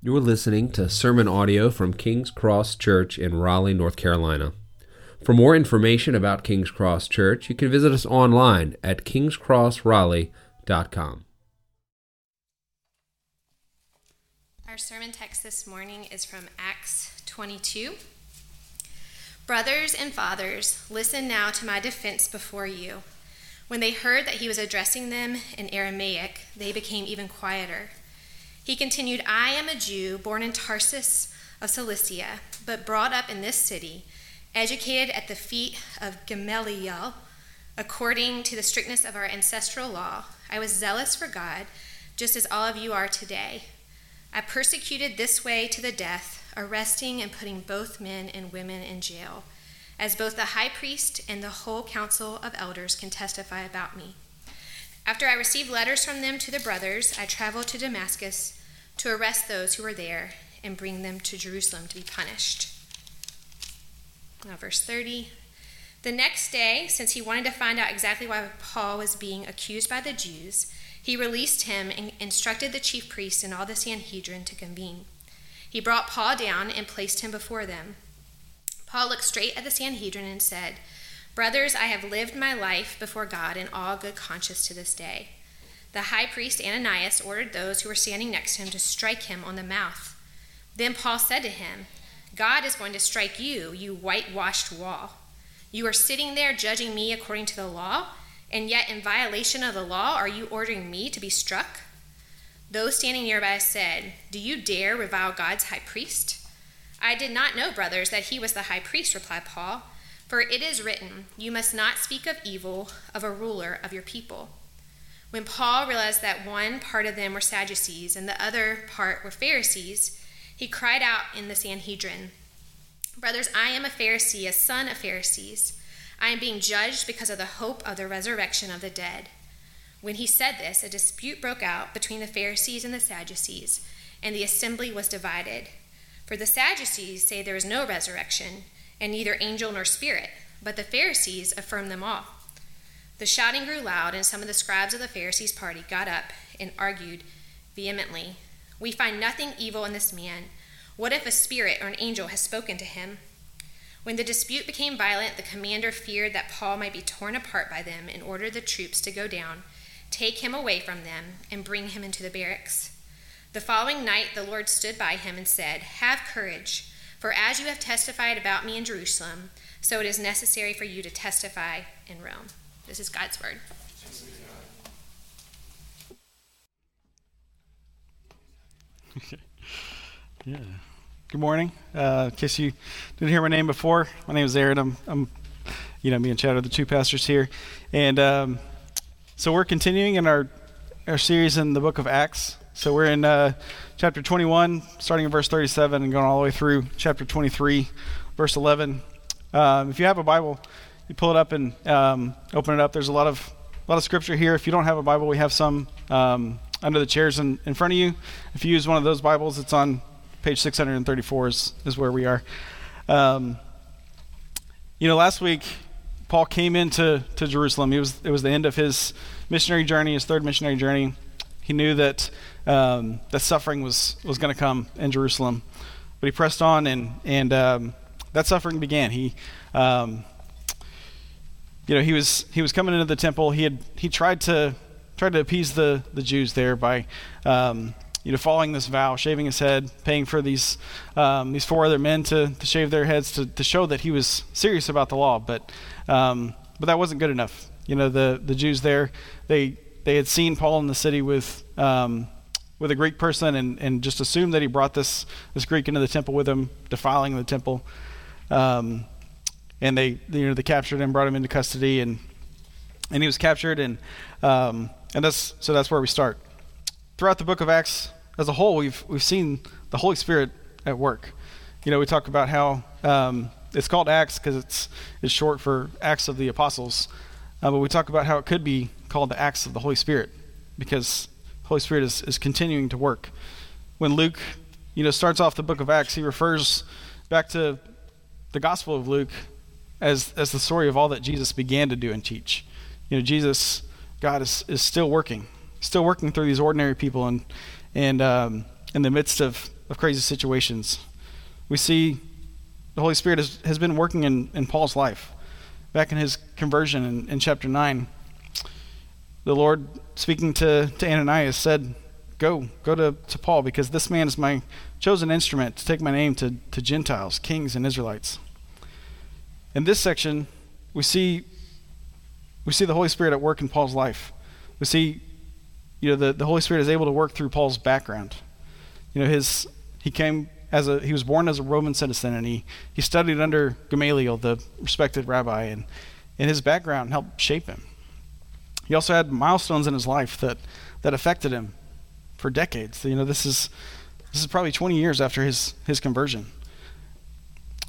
You're listening to sermon audio from King's Cross Church in Raleigh, North Carolina. For more information about King's Cross Church, you can visit us online at kingscrossraleigh.com. Our sermon text this morning is from Acts 22. Brothers and fathers, listen now to my defense before you. When they heard that he was addressing them in Aramaic, they became even quieter. He continued, I am a Jew born in Tarsus of Cilicia, but brought up in this city, educated at the feet of Gamaliel, according to the strictness of our ancestral law. I was zealous for God, just as all of you are today. I persecuted this way to the death, arresting and putting both men and women in jail, as both the high priest and the whole council of elders can testify about me. After I received letters from them to the brothers, I traveled to Damascus to arrest those who were there and bring them to Jerusalem to be punished. Now, verse 30. The next day, since he wanted to find out exactly why Paul was being accused by the Jews, he released him and instructed the chief priests and all the Sanhedrin to convene. He brought Paul down and placed him before them. Paul looked straight at the Sanhedrin and said, Brothers, I have lived my life before God in all good conscience to this day. The high priest Ananias ordered those who were standing next to him to strike him on the mouth. Then Paul said to him, God is going to strike you, you whitewashed wall. You are sitting there judging me according to the law, and yet in violation of the law are you ordering me to be struck? Those standing nearby said, Do you dare revile God's high priest? I did not know, brothers, that he was the high priest, replied Paul. For it is written, You must not speak of evil of a ruler of your people. When Paul realized that one part of them were Sadducees and the other part were Pharisees, he cried out in the Sanhedrin Brothers, I am a Pharisee, a son of Pharisees. I am being judged because of the hope of the resurrection of the dead. When he said this, a dispute broke out between the Pharisees and the Sadducees, and the assembly was divided. For the Sadducees say there is no resurrection, and neither angel nor spirit, but the Pharisees affirm them all. The shouting grew loud, and some of the scribes of the Pharisees' party got up and argued vehemently We find nothing evil in this man. What if a spirit or an angel has spoken to him? When the dispute became violent, the commander feared that Paul might be torn apart by them and ordered the troops to go down, take him away from them, and bring him into the barracks. The following night, the Lord stood by him and said, Have courage, for as you have testified about me in Jerusalem, so it is necessary for you to testify in Rome. This is God's word. yeah. Good morning. Uh, in case you didn't hear my name before, my name is Aaron. I'm, I'm you know, me and Chad are the two pastors here, and um, so we're continuing in our our series in the book of Acts. So we're in uh, chapter 21, starting in verse 37, and going all the way through chapter 23, verse 11. Um, if you have a Bible, you pull it up and um, open it up. There's a lot of a lot of scripture here. If you don't have a Bible, we have some um, under the chairs in, in front of you. If you use one of those Bibles, it's on page 634 is, is where we are. Um, you know, last week Paul came into to Jerusalem. It was it was the end of his missionary journey, his third missionary journey. He knew that um, that suffering was was going to come in Jerusalem, but he pressed on, and and um, that suffering began. He um, you know, he was he was coming into the temple. He had he tried to tried to appease the the Jews there by um, you know following this vow, shaving his head, paying for these um, these four other men to, to shave their heads to, to show that he was serious about the law. But um, but that wasn't good enough. You know, the the Jews there they they had seen Paul in the city with um, with a Greek person and, and just assumed that he brought this this Greek into the temple with him, defiling the temple. Um, and they you know they captured him, brought him into custody, and and he was captured, and um, and that's so that's where we start. Throughout the book of Acts as a whole, we've we've seen the Holy Spirit at work. You know, we talk about how um, it's called Acts because it's it's short for Acts of the Apostles, uh, but we talk about how it could be called the Acts of the Holy Spirit because the Holy Spirit is, is continuing to work. When Luke, you know, starts off the book of Acts, he refers back to the Gospel of Luke as, as the story of all that Jesus began to do and teach. You know, Jesus, God is, is still working, still working through these ordinary people and, and um, in the midst of of crazy situations. We see the Holy Spirit has, has been working in, in Paul's life. Back in his conversion in, in chapter 9, the Lord, speaking to, to Ananias, said, Go, go to, to Paul, because this man is my chosen instrument to take my name to, to Gentiles, kings, and Israelites. In this section, we see we see the Holy Spirit at work in Paul's life. We see, you know, the, the Holy Spirit is able to work through Paul's background. You know, his he came as a he was born as a Roman citizen and he, he studied under Gamaliel, the respected rabbi, and, and his background helped shape him. He also had milestones in his life that, that affected him for decades. You know, this is this is probably 20 years after his, his conversion.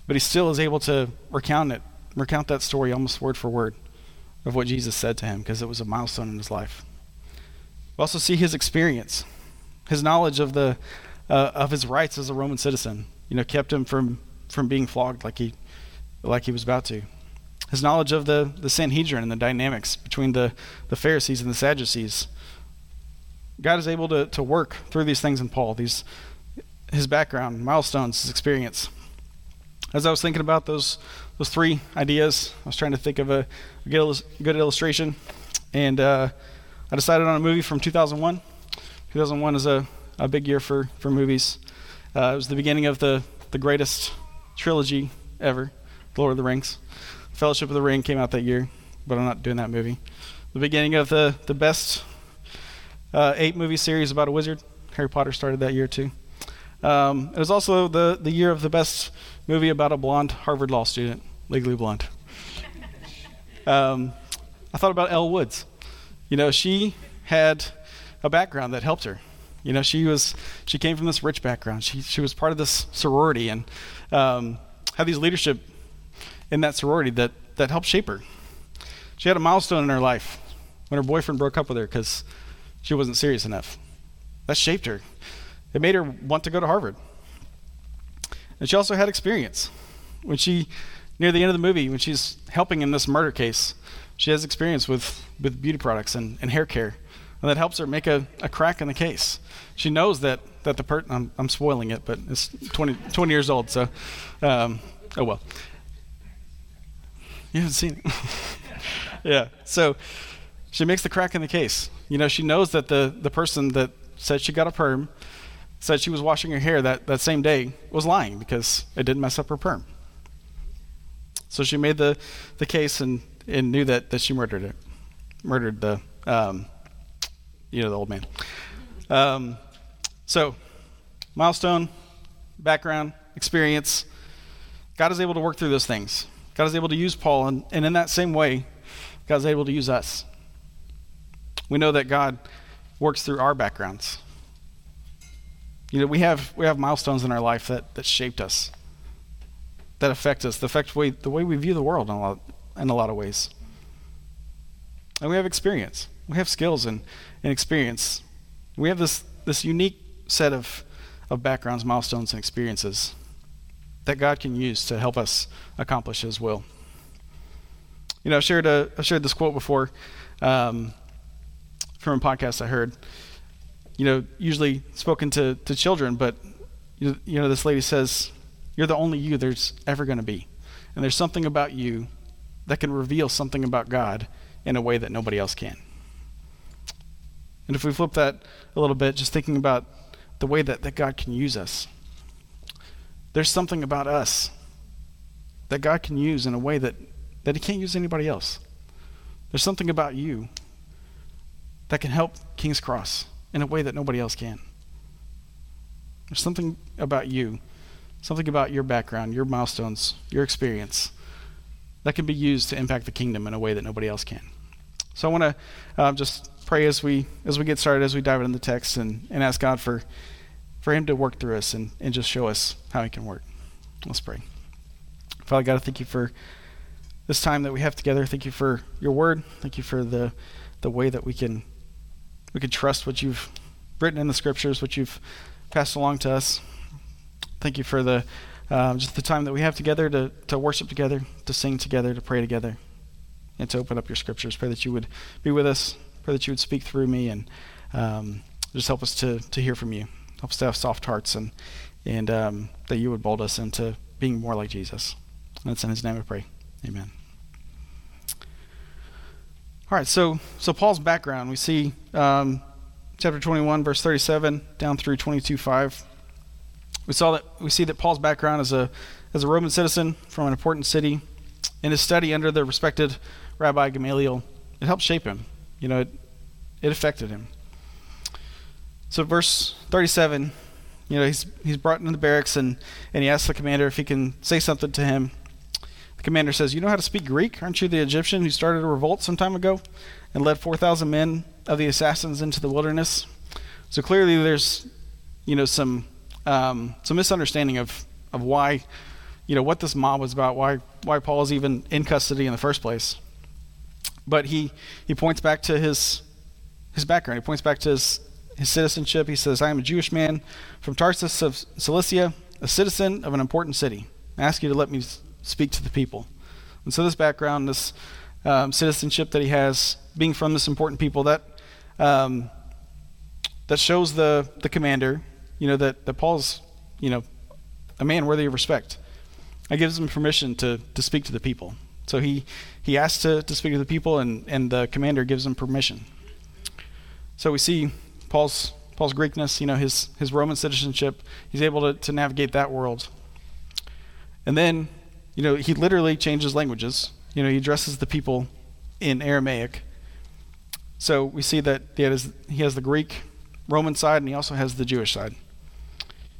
But he still is able to recount it, recount that story almost word for word of what Jesus said to him because it was a milestone in his life. We also see his experience, his knowledge of the uh, of his rights as a Roman citizen. You know, kept him from from being flogged like he like he was about to. His knowledge of the the Sanhedrin and the dynamics between the the Pharisees and the Sadducees. God is able to to work through these things in Paul. These his background, milestones, his experience. As I was thinking about those those three ideas, I was trying to think of a, good, good illustration, and uh, I decided on a movie from 2001. 2001 is a, a big year for for movies. Uh, it was the beginning of the the greatest trilogy ever, Lord of the Rings. Fellowship of the Ring came out that year, but I'm not doing that movie. The beginning of the the best uh, eight movie series about a wizard. Harry Potter started that year too. Um, it was also the, the year of the best movie about a blonde Harvard law student, Legally Blonde. Um, I thought about Elle Woods. You know, she had a background that helped her. You know, she was she came from this rich background. She she was part of this sorority and um, had these leadership in that sorority that that helped shape her. She had a milestone in her life when her boyfriend broke up with her because she wasn't serious enough. That shaped her. It made her want to go to Harvard. And she also had experience. When she, near the end of the movie, when she's helping in this murder case, she has experience with, with beauty products and, and hair care. And that helps her make a, a crack in the case. She knows that, that the person, I'm, I'm spoiling it, but it's 20, 20 years old, so, um, oh well. You haven't seen it. yeah, so she makes the crack in the case. You know, she knows that the, the person that said she got a perm said she was washing her hair that, that same day was lying because it didn't mess up her perm. So she made the, the case and, and knew that, that she murdered it, murdered the, um, you know, the old man. Um, so, milestone, background, experience. God is able to work through those things. God is able to use Paul, and, and in that same way, God is able to use us. We know that God works through our backgrounds. You know, we have we have milestones in our life that, that shaped us, that affect us, that affect way, the way we view the world in a lot in a lot of ways. And we have experience. We have skills and, and experience. We have this this unique set of of backgrounds, milestones, and experiences that God can use to help us accomplish His will. You know, I shared a I shared this quote before um, from a podcast I heard you know, usually spoken to, to children, but, you you know, this lady says, You're the only you there's ever going to be. And there's something about you that can reveal something about God in a way that nobody else can. And if we flip that a little bit, just thinking about the way that, that God can use us, there's something about us that God can use in a way that, that He can't use anybody else. There's something about you that can help King's Cross in a way that nobody else can. There's something about you, something about your background, your milestones, your experience that can be used to impact the kingdom in a way that nobody else can. So I want to uh, just pray as we as we get started, as we dive into the text, and, and ask God for for Him to work through us and, and just show us how He can work. Let's pray. Father God, I thank you for this time that we have together. Thank you for your word. Thank you for the the way that we can we can trust what you've written in the scriptures, what you've passed along to us. Thank you for the um, just the time that we have together to, to worship together, to sing together, to pray together, and to open up your scriptures. Pray that you would be with us. Pray that you would speak through me and um, just help us to, to hear from you. Help us to have soft hearts and, and um, that you would mold us into being more like Jesus. And it's in his name I pray. Amen. All right, so so Paul's background, we see um, chapter 21, verse 37 down through 22, 5. We saw that we see that Paul's background as a as a Roman citizen from an important city, in his study under the respected Rabbi Gamaliel, it helped shape him. You know, it, it affected him. So verse 37, you know, he's he's brought into the barracks and and he asks the commander if he can say something to him. The commander says, "You know how to speak Greek? Aren't you the Egyptian who started a revolt some time ago and led 4,000 men of the assassins into the wilderness?" So clearly, there's, you know, some um, some misunderstanding of of why, you know, what this mob was about, why why Paul is even in custody in the first place. But he he points back to his his background. He points back to his his citizenship. He says, "I am a Jewish man from Tarsus of Cilicia, a citizen of an important city. I ask you to let me speak to the people. And so, this background, this um, citizenship that he has, being from this important people, that um, that shows the the commander, you know, that that Paul's, you know, a man worthy of respect. It gives him permission to to speak to the people. So he he asks to to speak to the people, and and the commander gives him permission. So we see Paul's Paul's Greekness, you know, his his Roman citizenship. He's able to to navigate that world. And then you know, he literally changes languages. You know, he addresses the people in Aramaic. So we see that he has, he has the Greek Roman side and he also has the Jewish side.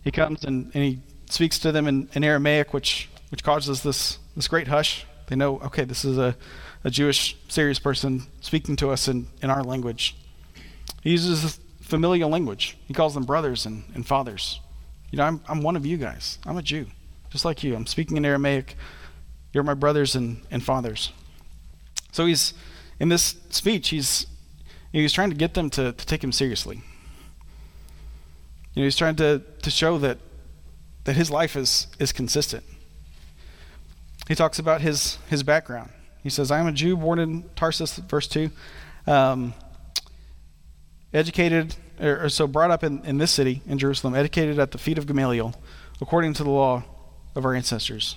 He comes and, and he speaks to them in, in Aramaic, which, which causes this, this great hush. They know, okay, this is a, a Jewish, serious person speaking to us in, in our language. He uses familial language. He calls them brothers and, and fathers. You know, I'm, I'm one of you guys. I'm a Jew just like you. I'm speaking in Aramaic. You're my brothers and, and fathers. So he's, in this speech, he's, you know, he's trying to get them to, to take him seriously. You know, he's trying to, to show that, that his life is, is consistent. He talks about his, his background. He says, I am a Jew born in Tarsus, verse 2. Um, educated, or, or, so brought up in, in this city, in Jerusalem, educated at the feet of Gamaliel, according to the law of our ancestors.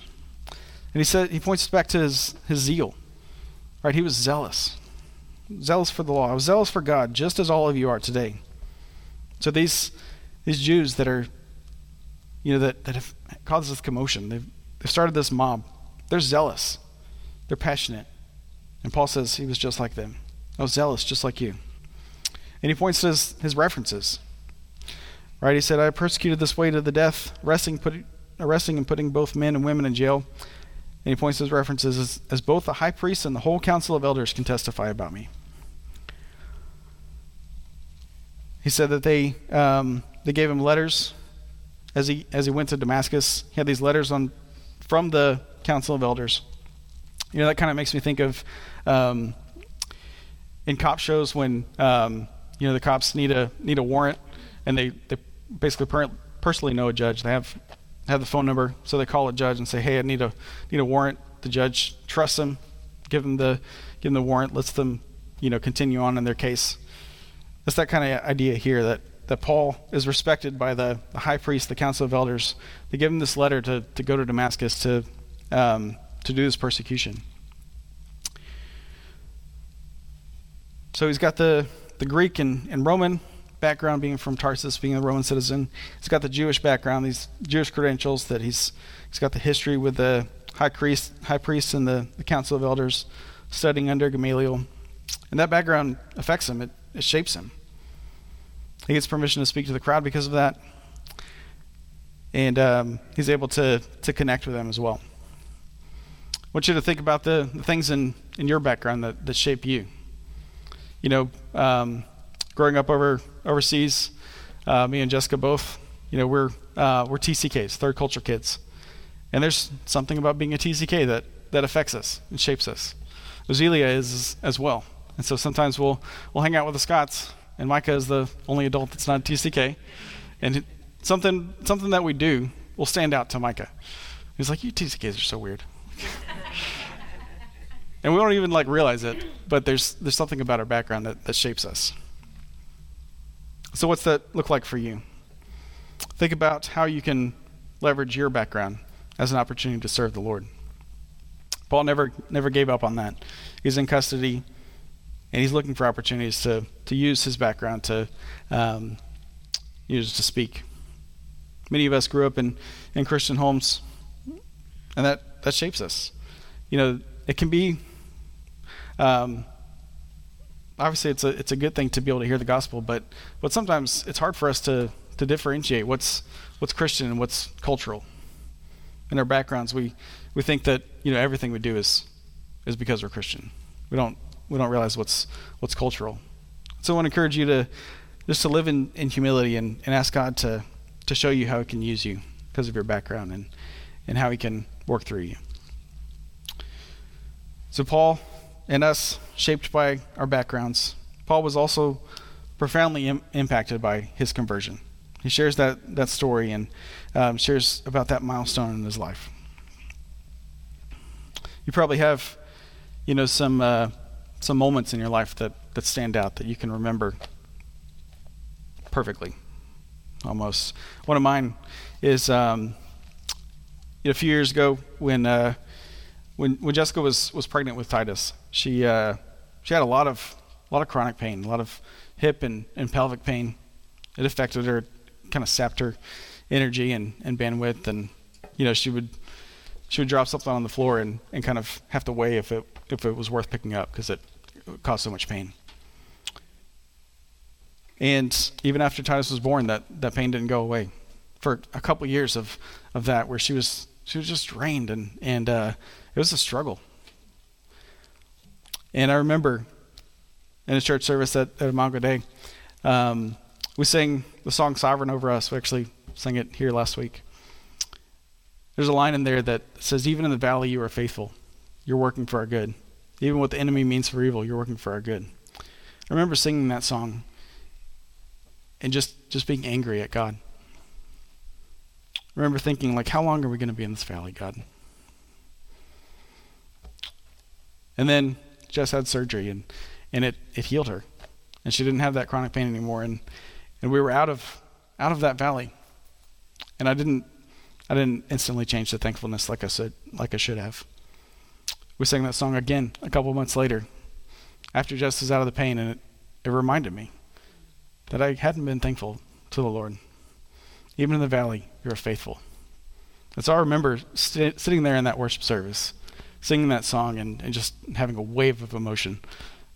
And he said he points back to his, his zeal. Right? He was zealous. Zealous for the law. I was zealous for God, just as all of you are today. So these these Jews that are you know that, that have caused this commotion, they've they've started this mob. They're zealous. They're passionate. And Paul says he was just like them. I was zealous just like you. And he points to his, his references. Right? He said, I persecuted this way to the death, wrestling, put, arresting and putting both men and women in jail. And he points to his references as, as both the high priest and the whole council of elders can testify about me. He said that they um, they gave him letters as he as he went to Damascus. He had these letters on from the council of elders. You know that kind of makes me think of um, in cop shows when um, you know the cops need a need a warrant and they they basically per- personally know a judge. They have have the phone number, so they call a judge and say, "Hey, I need a need a warrant." The judge trusts them, give them the give them the warrant, lets them, you know, continue on in their case. It's that kind of idea here that that Paul is respected by the, the high priest, the council of elders. They give him this letter to, to go to Damascus to um, to do this persecution. So he's got the, the Greek and, and Roman background, being from Tarsus, being a Roman citizen. He's got the Jewish background, these Jewish credentials. That he's he's got the history with the high priest, high priests, and the, the council of elders, studying under Gamaliel, and that background affects him. It, it shapes him. He gets permission to speak to the crowd because of that, and um, he's able to to connect with them as well. I want you to think about the, the things in, in your background that, that shape you. You know, um, growing up over overseas, uh, me and Jessica both, you know, we're uh, we're TCKs, third culture kids, and there's something about being a TCK that that affects us and shapes us. Ozelia is as well, and so sometimes we'll we'll hang out with the Scots, and Micah is the only adult that's not a TCK, and something something that we do will stand out to Micah. He's like, "You TCKs are so weird." and we don't even like realize it, but there's there's something about our background that, that shapes us. So, what's that look like for you? Think about how you can leverage your background as an opportunity to serve the Lord. Paul never never gave up on that. He's in custody, and he's looking for opportunities to to use his background to um, use to speak. Many of us grew up in in Christian homes, and that that shapes us. You know, it can be. Um, obviously, it's a it's a good thing to be able to hear the gospel, but but sometimes it's hard for us to to differentiate what's what's Christian and what's cultural. In our backgrounds, we we think that you know everything we do is is because we're Christian. We don't we don't realize what's what's cultural. So I want to encourage you to just to live in, in humility and, and ask God to to show you how He can use you because of your background and and how He can work through you. So Paul and us, shaped by our backgrounds, Paul was also profoundly Im- impacted by his conversion. He shares that, that story and um, shares about that milestone in his life. You probably have, you know, some uh, some moments in your life that, that stand out that you can remember perfectly, almost. One of mine is um, a few years ago when uh, when when Jessica was was pregnant with Titus. She uh, she had a lot of a lot of chronic pain, a lot of hip and, and pelvic pain. It affected her kind of sapped her energy and, and bandwidth and you know she would she would drop something on the floor and, and kind of have to weigh if it if it was worth picking up because it caused so much pain. And even after Titus was born, that, that pain didn't go away. For a couple years of, of that, where she was she was just drained and and uh, it was a struggle. And I remember in a church service at, at Imago Dei, um, we sang the song Sovereign Over Us. We actually sang it here last week. There's a line in there that says, Even in the valley, you are faithful. You're working for our good. Even what the enemy means for evil, you're working for our good. I remember singing that song and just, just being angry at God. I remember thinking, like, how long are we going to be in this valley, God? And then Jess had surgery and, and it, it healed her. And she didn't have that chronic pain anymore. And and we were out of out of that valley. And I didn't I didn't instantly change to thankfulness like I said like I should have. We sang that song again a couple months later, after Jess was out of the pain, and it, it reminded me that I hadn't been thankful to the Lord. Even in the valley, you're faithful. And so I remember st- sitting there in that worship service, singing that song, and, and just having a wave of emotion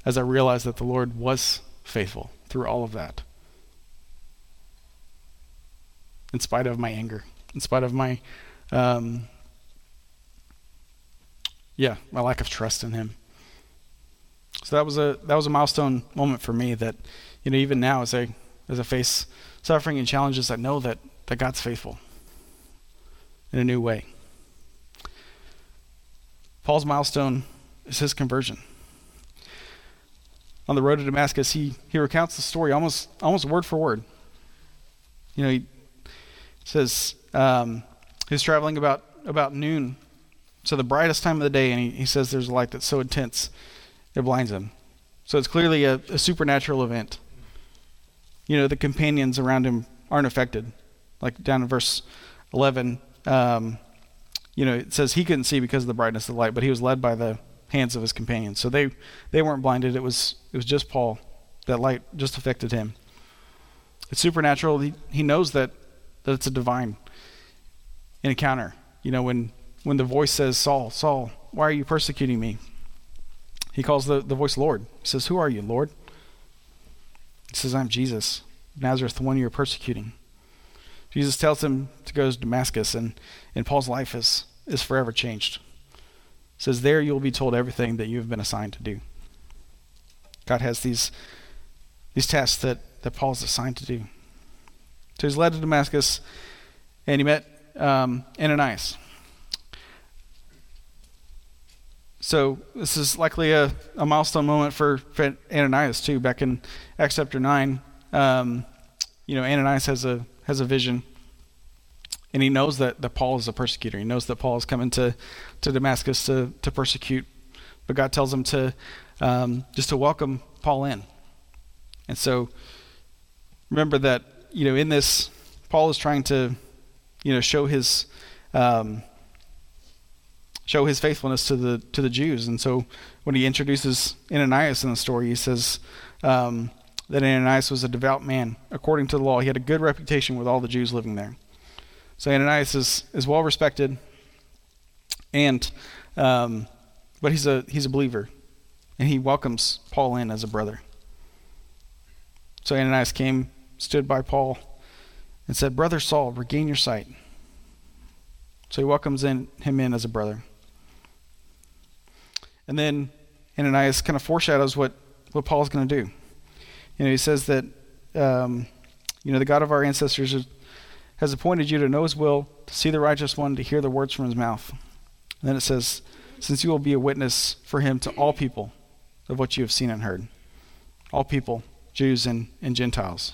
as I realized that the Lord was faithful through all of that. in spite of my anger, in spite of my, um, yeah, my lack of trust in Him. So that was a that was a milestone moment for me. That you know, even now as I as I face suffering and challenges, I know that that God's faithful in a new way. Paul's milestone is his conversion. On the road to Damascus, he, he recounts the story almost almost word for word. You know, he says um, he's traveling about about noon, so the brightest time of the day, and he, he says there's a light that's so intense it blinds him. So it's clearly a, a supernatural event. You know, the companions around him aren't affected. Like down in verse 11, um, you know, it says he couldn't see because of the brightness of the light, but he was led by the hands of his companions. So they they weren't blinded. It was it was just Paul. That light just affected him. It's supernatural. He he knows that that it's a divine encounter. You know, when, when the voice says, Saul, Saul, why are you persecuting me? He calls the, the voice Lord. He says, Who are you, Lord? He says, I'm Jesus, Nazareth, the one you're persecuting. Jesus tells him to go to Damascus, and, and Paul's life is, is forever changed. Says, There you will be told everything that you have been assigned to do. God has these, these tasks that, that Paul is assigned to do. So he's led to Damascus, and he met um, Ananias. So this is likely a, a milestone moment for, Ananias too. Back in Acts chapter nine, um, you know Ananias has a has a vision, and he knows that, that Paul is a persecutor. He knows that Paul is coming to, to Damascus to, to persecute, but God tells him to um, just to welcome Paul in. And so remember that you know, in this, Paul is trying to, you know, show his um, show his faithfulness to the to the Jews. And so when he introduces Ananias in the story, he says um, that Ananias was a devout man according to the law. He had a good reputation with all the Jews living there. So Ananias is is well respected, and um, but he's a he's a believer, and he welcomes Paul in as a brother. So Ananias came, stood by Paul, and said, "Brother Saul, regain your sight." So he welcomes in, him in as a brother. And then Ananias kind of foreshadows what, what Paul's going to do. You know, he says that, um, you know, the God of our ancestors has appointed you to know his will, to see the righteous one, to hear the words from his mouth. And then it says, since you will be a witness for him to all people of what you have seen and heard. All people, Jews and, and Gentiles.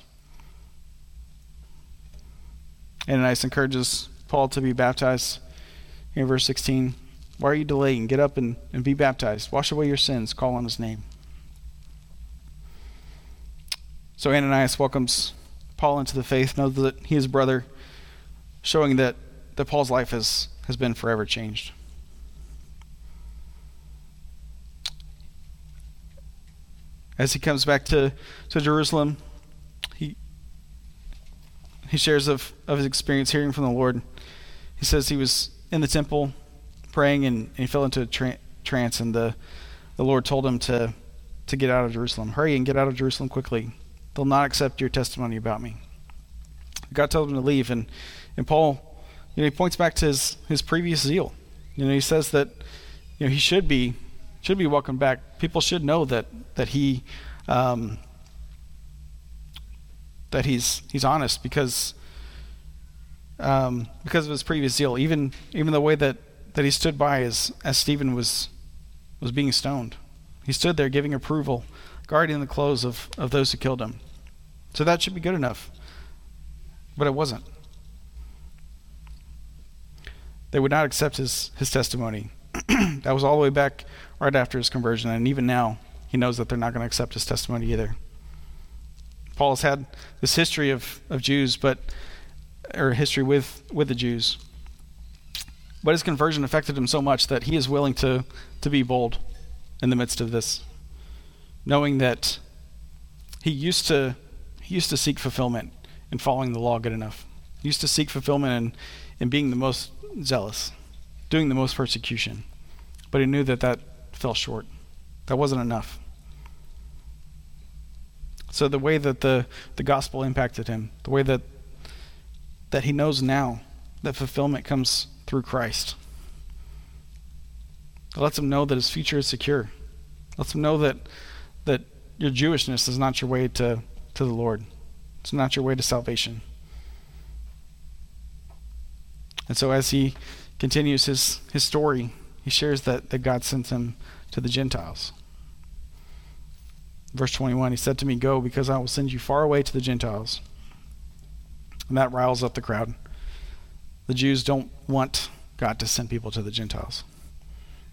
Ananias encourages Paul to be baptized. In verse 16, why are you delaying? Get up and, and be baptized. Wash away your sins. Call on his name. So Ananias welcomes Paul into the faith, knows that he is a brother, showing that, that Paul's life has, has been forever changed. As he comes back to, to Jerusalem, he, he shares of, of his experience hearing from the Lord. He says he was in the temple praying and, and he fell into a tra- trance, and the, the Lord told him to, to get out of Jerusalem. Hurry and get out of Jerusalem quickly. They'll not accept your testimony about me. God told him to leave, and, and Paul, you know, he points back to his, his previous zeal. You know, he says that you know he should be should be welcomed back. People should know that that he um, that he's he's honest because um, because of his previous zeal. Even even the way that, that he stood by as as Stephen was was being stoned, he stood there giving approval, guarding the clothes of of those who killed him. So that should be good enough, but it wasn't. They would not accept his his testimony. that was all the way back right after his conversion, and even now he knows that they're not going to accept his testimony either. Paul has had this history of, of Jews, but or history with, with the Jews. But his conversion affected him so much that he is willing to, to be bold in the midst of this, knowing that he used to he used to seek fulfillment in following the law good enough. He used to seek fulfillment in, in being the most zealous, doing the most persecution. But he knew that that fell short. That wasn't enough. So the way that the, the gospel impacted him, the way that that he knows now that fulfillment comes through Christ. It lets him know that his future is secure. It lets him know that that your Jewishness is not your way to, to the Lord. It's not your way to salvation. And so as he continues his, his story, he shares that, that God sent him to the Gentiles. Verse 21, he said to me, Go, because I will send you far away to the Gentiles. And that riles up the crowd. The Jews don't want God to send people to the Gentiles.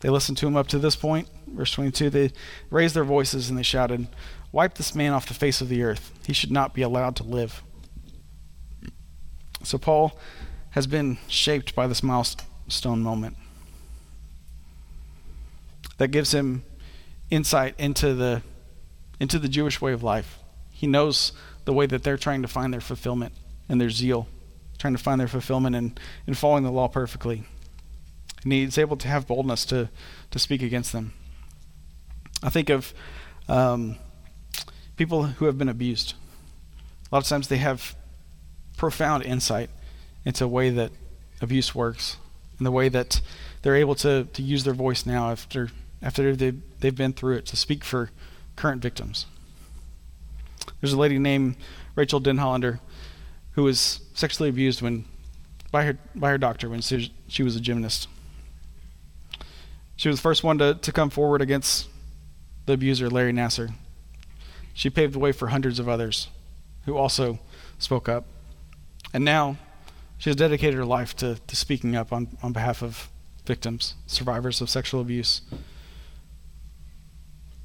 They listened to him up to this point. Verse 22 they raised their voices and they shouted, Wipe this man off the face of the earth. He should not be allowed to live. So Paul has been shaped by this milestone moment that gives him insight into the into the Jewish way of life. He knows the way that they're trying to find their fulfillment and their zeal, trying to find their fulfillment in, in following the law perfectly. And he's able to have boldness to, to speak against them. I think of um, people who have been abused. A lot of times they have profound insight into the way that abuse works and the way that they're able to, to use their voice now after after they've, they've been through it to speak for current victims. There's a lady named Rachel Denhollander who was sexually abused when by her by her doctor when she was a gymnast. She was the first one to, to come forward against the abuser, Larry Nassar. She paved the way for hundreds of others who also spoke up. And now she has dedicated her life to, to speaking up on, on behalf of victims, survivors of sexual abuse.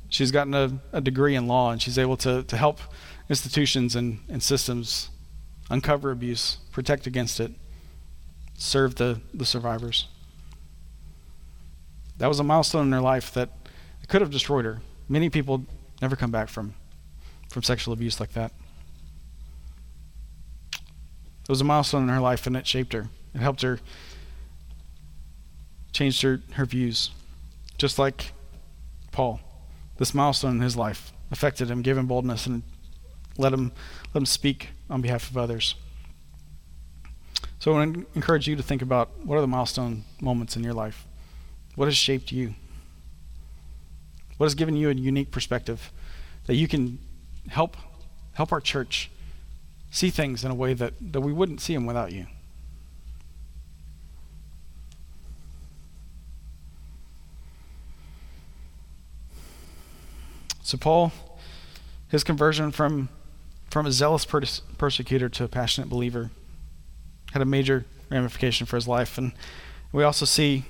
She's gotten a, a degree in law and she's able to, to help institutions and, and systems uncover abuse, protect against it, serve the, the survivors. That was a milestone in her life that could have destroyed her. Many people never come back from, from sexual abuse like that. It was a milestone in her life and it shaped her. It helped her, changed her, her views. Just like Paul, this milestone in his life affected him, gave him boldness, and let him, let him speak on behalf of others. So I want to encourage you to think about what are the milestone moments in your life? What has shaped you? What has given you a unique perspective that you can help help our church see things in a way that, that we wouldn't see them without you? So Paul, his conversion from from a zealous pers- persecutor to a passionate believer had a major ramification for his life, and we also see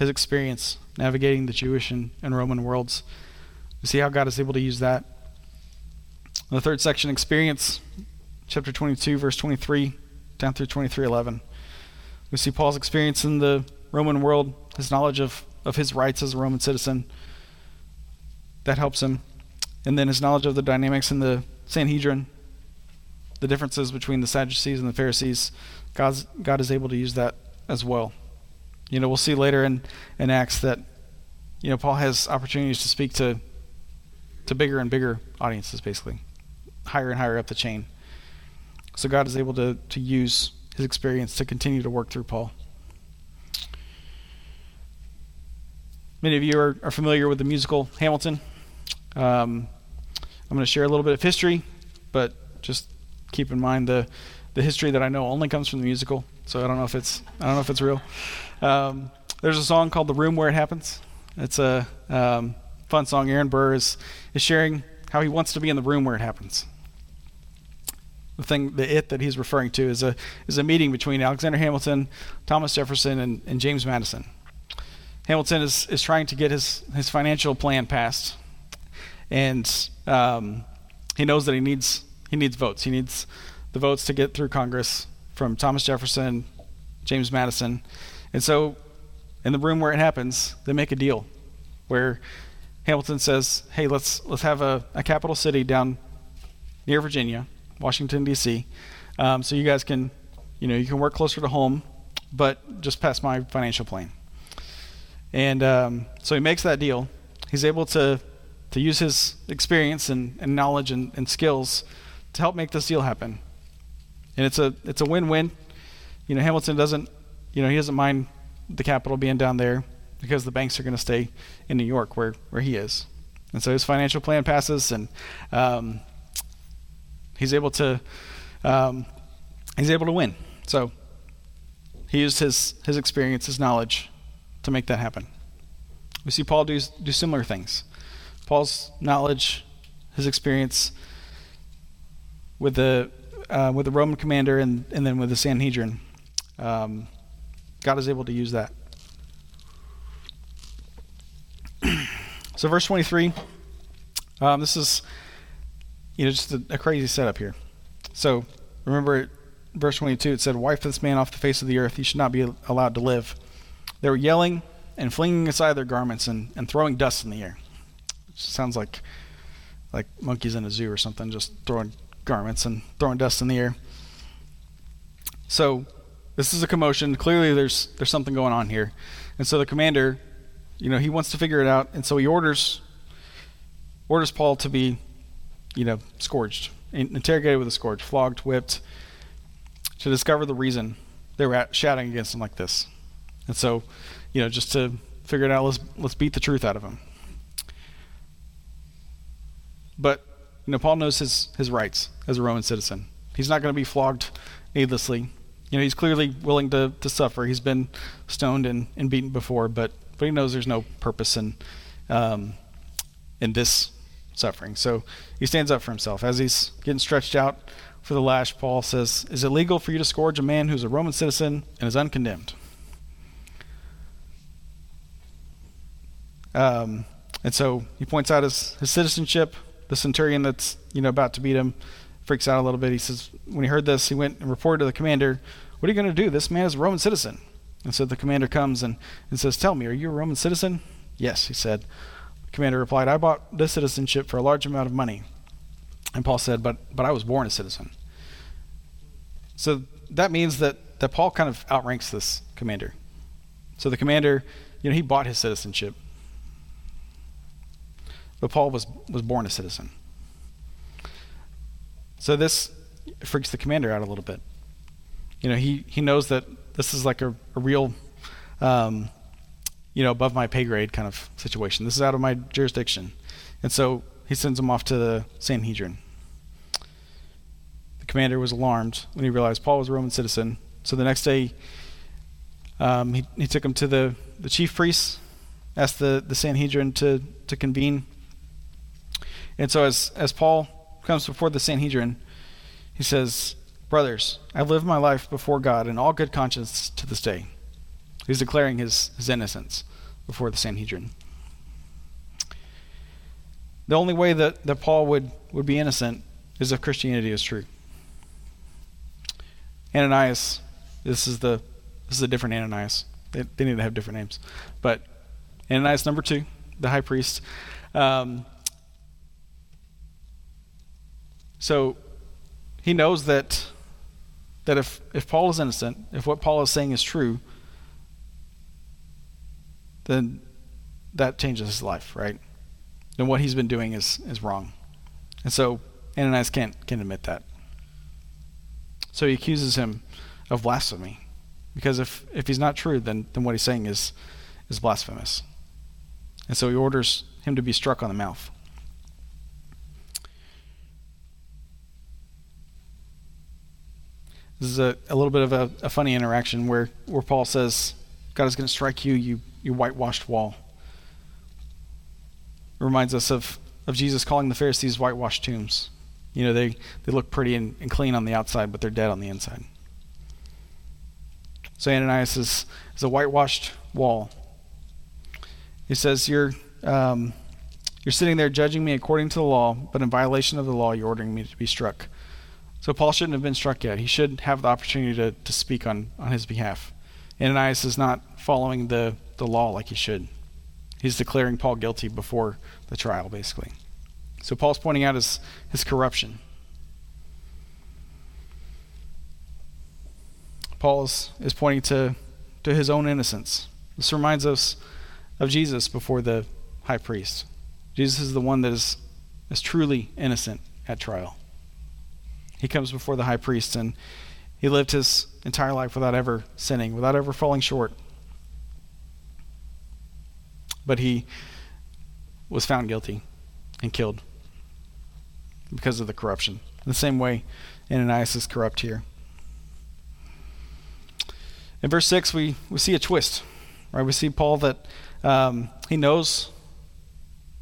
his experience navigating the Jewish and, and Roman worlds. We see how God is able to use that. The third section, experience, chapter 22, verse 23 down through 23:11. We see Paul's experience in the Roman world, his knowledge of, of his rights as a Roman citizen. That helps him. And then his knowledge of the dynamics in the Sanhedrin, the differences between the Sadducees and the Pharisees. God's, God is able to use that as well. You know, we'll see later in, in Acts that, you know, Paul has opportunities to speak to, to bigger and bigger audiences, basically, higher and higher up the chain. So God is able to, to use his experience to continue to work through Paul. Many of you are, are familiar with the musical Hamilton. Um, I'm going to share a little bit of history, but just keep in mind the the history that I know only comes from the musical. So I don't know if it's I don't know if it's real. Um, there's a song called "The Room Where It Happens." It's a um, fun song. Aaron Burr is, is sharing how he wants to be in the room where it happens. The thing, the it that he's referring to is a is a meeting between Alexander Hamilton, Thomas Jefferson, and, and James Madison. Hamilton is, is trying to get his, his financial plan passed, and um, he knows that he needs he needs votes. He needs the votes to get through Congress from Thomas Jefferson, James Madison, and so in the room where it happens, they make a deal where Hamilton says, "Hey, let's let's have a, a capital city down near Virginia, Washington D.C., um, so you guys can, you know, you can work closer to home, but just pass my financial plane. And um, so he makes that deal. He's able to to use his experience and, and knowledge and, and skills to help make this deal happen. And it's a it's a win-win. You know, Hamilton doesn't, you know, he doesn't mind the capital being down there because the banks are going to stay in New York where where he is. And so his financial plan passes, and um, he's able to um, he's able to win. So he used his his experience, his knowledge, to make that happen. We see Paul do do similar things. Paul's knowledge, his experience with the uh, with the Roman commander and, and then with the Sanhedrin. Um, God is able to use that. so, verse 23, um, this is you know just a, a, crazy setup here. So, remember, verse 22, it said, Wipe this man off the face of the earth, he should not be allowed to live. They were yelling and flinging aside their garments and, and throwing dust in the air. sounds like like monkeys in a zoo or something, just throwing garments and throwing dust in the air. So this is a commotion. Clearly, there's there's something going on here, and so the commander, you know, he wants to figure it out, and so he orders orders Paul to be, you know, scourged, interrogated with a scourge, flogged, whipped, to discover the reason they were shouting against him like this, and so, you know, just to figure it out, let's let's beat the truth out of him. But you know, Paul knows his, his rights as a Roman citizen. He's not going to be flogged needlessly. You know, he's clearly willing to, to suffer. He's been stoned and, and beaten before, but, but he knows there's no purpose in, um, in this suffering. So he stands up for himself. As he's getting stretched out for the lash, Paul says, Is it legal for you to scourge a man who's a Roman citizen and is uncondemned? Um, and so he points out his, his citizenship, the centurion that's you know about to beat him freaks out a little bit. He says when he heard this, he went and reported to the commander What are you going to do? This man is a Roman citizen. And so the commander comes and, and says, Tell me, are you a Roman citizen? Yes, he said. The commander replied, I bought this citizenship for a large amount of money. And Paul said, But, but I was born a citizen. So that means that, that Paul kind of outranks this commander. So the commander, you know, he bought his citizenship. But Paul was, was born a citizen. So this freaks the commander out a little bit. You know, he, he knows that this is like a, a real, um, you know, above my pay grade kind of situation. This is out of my jurisdiction. And so he sends him off to the Sanhedrin. The commander was alarmed when he realized Paul was a Roman citizen. So the next day, um, he, he took him to the, the chief priests, asked the, the Sanhedrin to, to convene. And so as, as Paul comes before the Sanhedrin, he says, Brothers, I live my life before God in all good conscience to this day. He's declaring his, his innocence before the Sanhedrin. The only way that, that Paul would, would be innocent is if Christianity is true. Ananias, this is the this is a different Ananias. They, they need to have different names. But Ananias number two, the high priest. Um, so he knows that that if, if Paul is innocent, if what Paul is saying is true, then that changes his life, right? Then what he's been doing is, is wrong. And so Ananias can't, can't admit that. So he accuses him of blasphemy. Because if, if he's not true, then, then what he's saying is, is blasphemous. And so he orders him to be struck on the mouth. This is a, a little bit of a, a funny interaction where, where Paul says, God is going to strike you, you, you whitewashed wall. It reminds us of, of Jesus calling the Pharisees whitewashed tombs. You know, they, they look pretty and, and clean on the outside, but they're dead on the inside. So Ananias is, is a whitewashed wall. He says, You're, um, you're sitting there judging me according to the law, but in violation of the law, you're ordering me to be struck. So Paul shouldn't have been struck yet. He should have the opportunity to, to speak on, on his behalf. Ananias is not following the, the law like he should. He's declaring Paul guilty before the trial, basically. So Paul's pointing out his, his corruption. Paul is, is pointing to, to his own innocence. This reminds us of Jesus before the high priest. Jesus is the one that is, is truly innocent at trial. He comes before the high priest and he lived his entire life without ever sinning, without ever falling short. But he was found guilty and killed because of the corruption. In the same way, Ananias is corrupt here. In verse 6, we, we see a twist. Right? We see Paul that um, he knows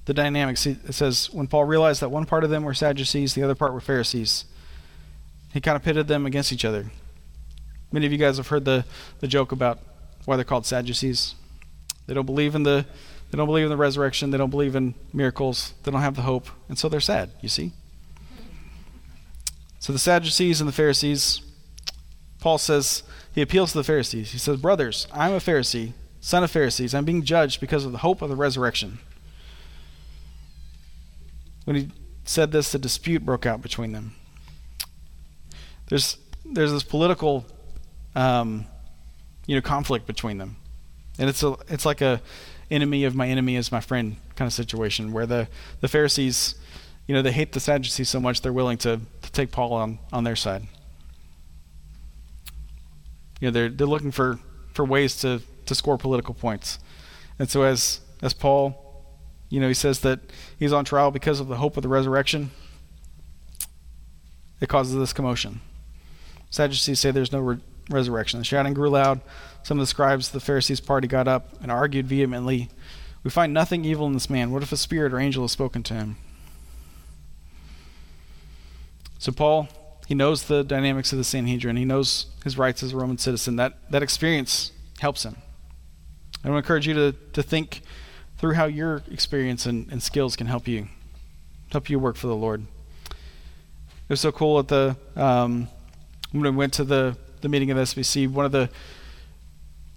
the dynamics. It says, when Paul realized that one part of them were Sadducees, the other part were Pharisees. He kind of pitted them against each other. Many of you guys have heard the, the joke about why they're called Sadducees. They don't believe in the they don't believe in the resurrection, they don't believe in miracles, they don't have the hope, and so they're sad, you see? So the Sadducees and the Pharisees, Paul says, he appeals to the Pharisees. He says, Brothers, I'm a Pharisee, son of Pharisees. I'm being judged because of the hope of the resurrection. When he said this, a dispute broke out between them there's there's this political um, you know conflict between them, and it's a it's like a enemy of my enemy is my friend kind of situation where the the Pharisees you know they hate the Sadducees so much they're willing to, to take Paul on on their side. You know they're they're looking for for ways to to score political points, and so as as Paul you know, he says that he's on trial because of the hope of the resurrection. It causes this commotion. Sadducees say there's no re- resurrection. The shouting grew loud. Some of the scribes of the Pharisees' party got up and argued vehemently. We find nothing evil in this man. What if a spirit or angel has spoken to him? So Paul, he knows the dynamics of the Sanhedrin. He knows his rights as a Roman citizen. That that experience helps him. I want to encourage you to, to think through how your experience and, and skills can help you help you work for the Lord. It was so cool at the um, when we went to the the meeting of the SBC, one of the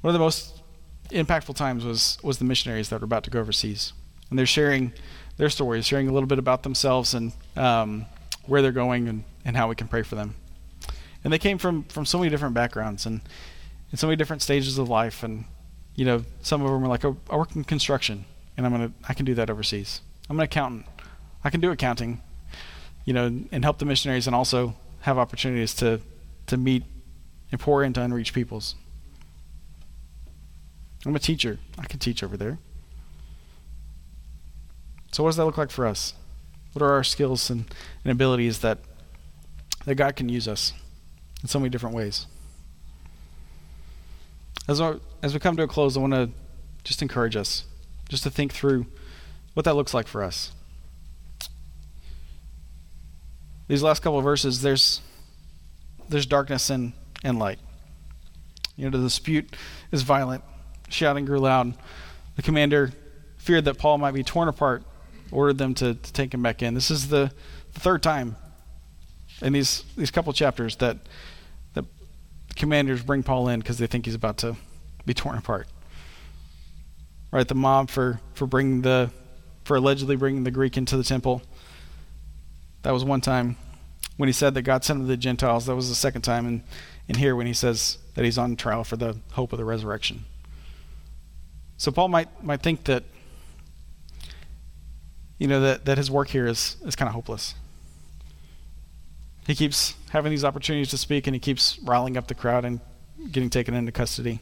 one of the most impactful times was was the missionaries that were about to go overseas, and they're sharing their stories, sharing a little bit about themselves and um, where they're going and, and how we can pray for them. And they came from from so many different backgrounds and in so many different stages of life, and you know, some of them were like, oh, I work in construction, and I'm gonna I can do that overseas. I'm an accountant. I can do accounting, you know, and help the missionaries, and also have opportunities to to meet and pour into unreached peoples. I'm a teacher. I can teach over there. So, what does that look like for us? What are our skills and, and abilities that, that God can use us in so many different ways? As, our, as we come to a close, I want to just encourage us just to think through what that looks like for us. These last couple of verses, there's there's darkness and, and light. You know, the dispute is violent. Shouting grew loud. The commander feared that Paul might be torn apart, ordered them to, to take him back in. This is the, the third time in these, these couple chapters that, the commanders bring Paul in because they think he's about to be torn apart. Right, the mob for, for bringing the for allegedly bringing the Greek into the temple. That was one time when he said that God sent him to the Gentiles. That was the second time, and, and here when he says that he's on trial for the hope of the resurrection. So Paul might might think that you know that, that his work here is, is kind of hopeless. He keeps having these opportunities to speak and he keeps riling up the crowd and getting taken into custody.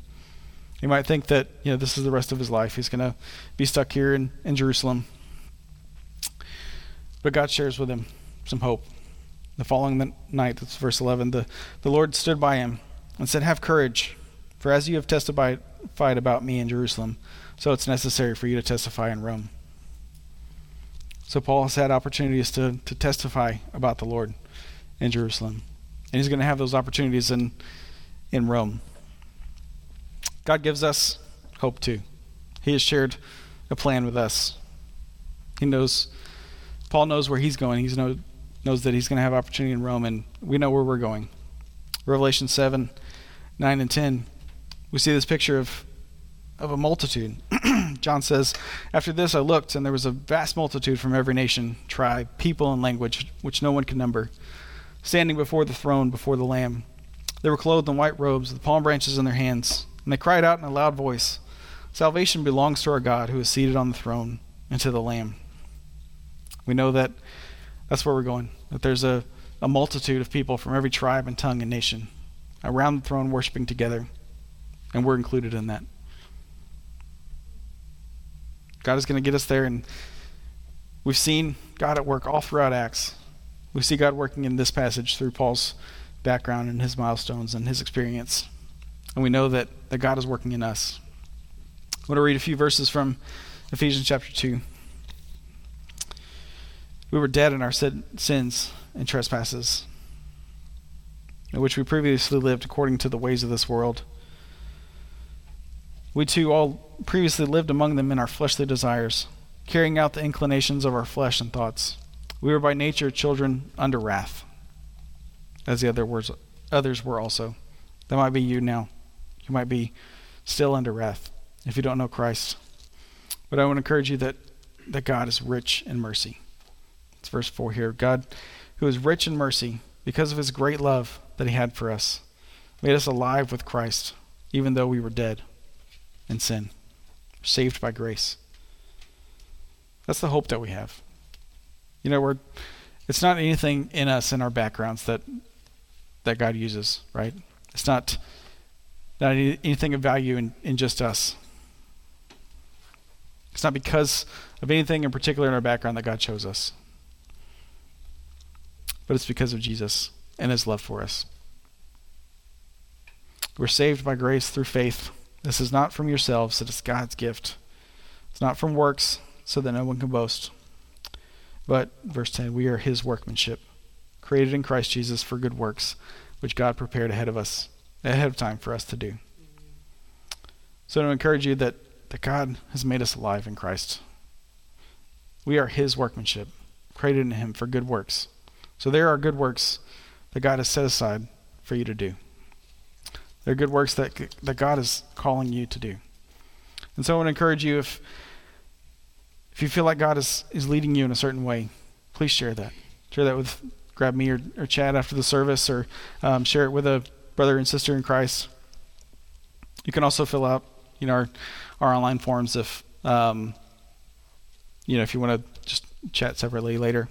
He might think that, you know, this is the rest of his life. He's going to be stuck here in, in Jerusalem. But God shares with him some hope. The following night, that's verse 11, the, the Lord stood by him and said, Have courage, for as you have testified about me in Jerusalem, so it's necessary for you to testify in Rome. So Paul has had opportunities to, to testify about the Lord in Jerusalem. And he's going to have those opportunities in, in Rome. God gives us hope too. He has shared a plan with us. He knows, Paul knows where he's going. He know, knows that he's going to have opportunity in Rome, and we know where we're going. Revelation 7, 9, and 10, we see this picture of, of a multitude. John says, After this I looked, and there was a vast multitude from every nation, tribe, people, and language, which no one could number, standing before the throne, before the Lamb. They were clothed in white robes, with palm branches in their hands, and they cried out in a loud voice, Salvation belongs to our God, who is seated on the throne, and to the Lamb. We know that that's where we're going, that there's a, a multitude of people from every tribe and tongue and nation around the throne worshiping together, and we're included in that. God is going to get us there, and we've seen God at work all throughout Acts. We see God working in this passage through Paul's background and his milestones and his experience. And we know that, that God is working in us. I want to read a few verses from Ephesians chapter 2. We were dead in our sins and trespasses, in which we previously lived according to the ways of this world. We too all previously lived among them in our fleshly desires, carrying out the inclinations of our flesh and thoughts. We were by nature children under wrath, as the other words, others were also. That might be you now. You might be still under wrath if you don't know Christ. But I to encourage you that, that God is rich in mercy. It's verse 4 here. God, who is rich in mercy, because of his great love that he had for us, made us alive with Christ, even though we were dead in sin, saved by grace. That's the hope that we have. You know, we're it's not anything in us in our backgrounds that that God uses, right? It's not not anything of value in, in just us. It's not because of anything in particular in our background that God chose us. But it's because of Jesus and his love for us. We're saved by grace through faith this is not from yourselves, it is God's gift. It's not from works, so that no one can boast. But, verse 10, we are his workmanship, created in Christ Jesus for good works, which God prepared ahead of us, ahead of time for us to do. So, to encourage you that, that God has made us alive in Christ. We are his workmanship, created in him for good works. So, there are good works that God has set aside for you to do. There are good works that, that God is calling you to do. And so I want to encourage you if, if you feel like God is, is leading you in a certain way, please share that. Share that with, grab me or, or Chad after the service, or um, share it with a brother and sister in Christ. You can also fill out, you know, our, our online forms if, um, you know, if you want to just chat separately later.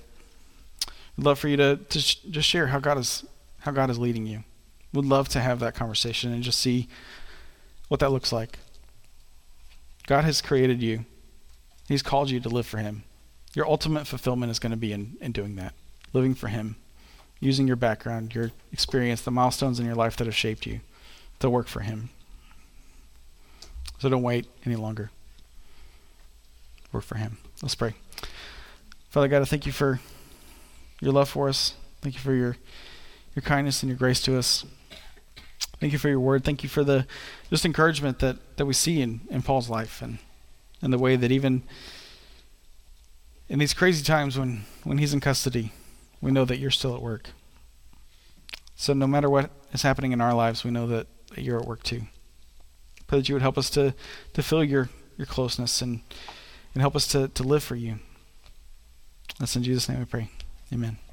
I'd love for you to, to sh- just share how God is how God is leading you. Would love to have that conversation and just see what that looks like. God has created you. He's called you to live for Him. Your ultimate fulfillment is going to be in, in doing that, living for Him, using your background, your experience, the milestones in your life that have shaped you to work for Him. So don't wait any longer. Work for Him. Let's pray. Father God, I thank you for your love for us. Thank you for your your kindness and your grace to us. Thank you for your word. Thank you for the just encouragement that, that we see in, in Paul's life and, and the way that even in these crazy times when, when he's in custody, we know that you're still at work. So no matter what is happening in our lives, we know that, that you're at work too. Pray that you would help us to, to feel your, your closeness and, and help us to, to live for you. That's in Jesus' name we pray. Amen.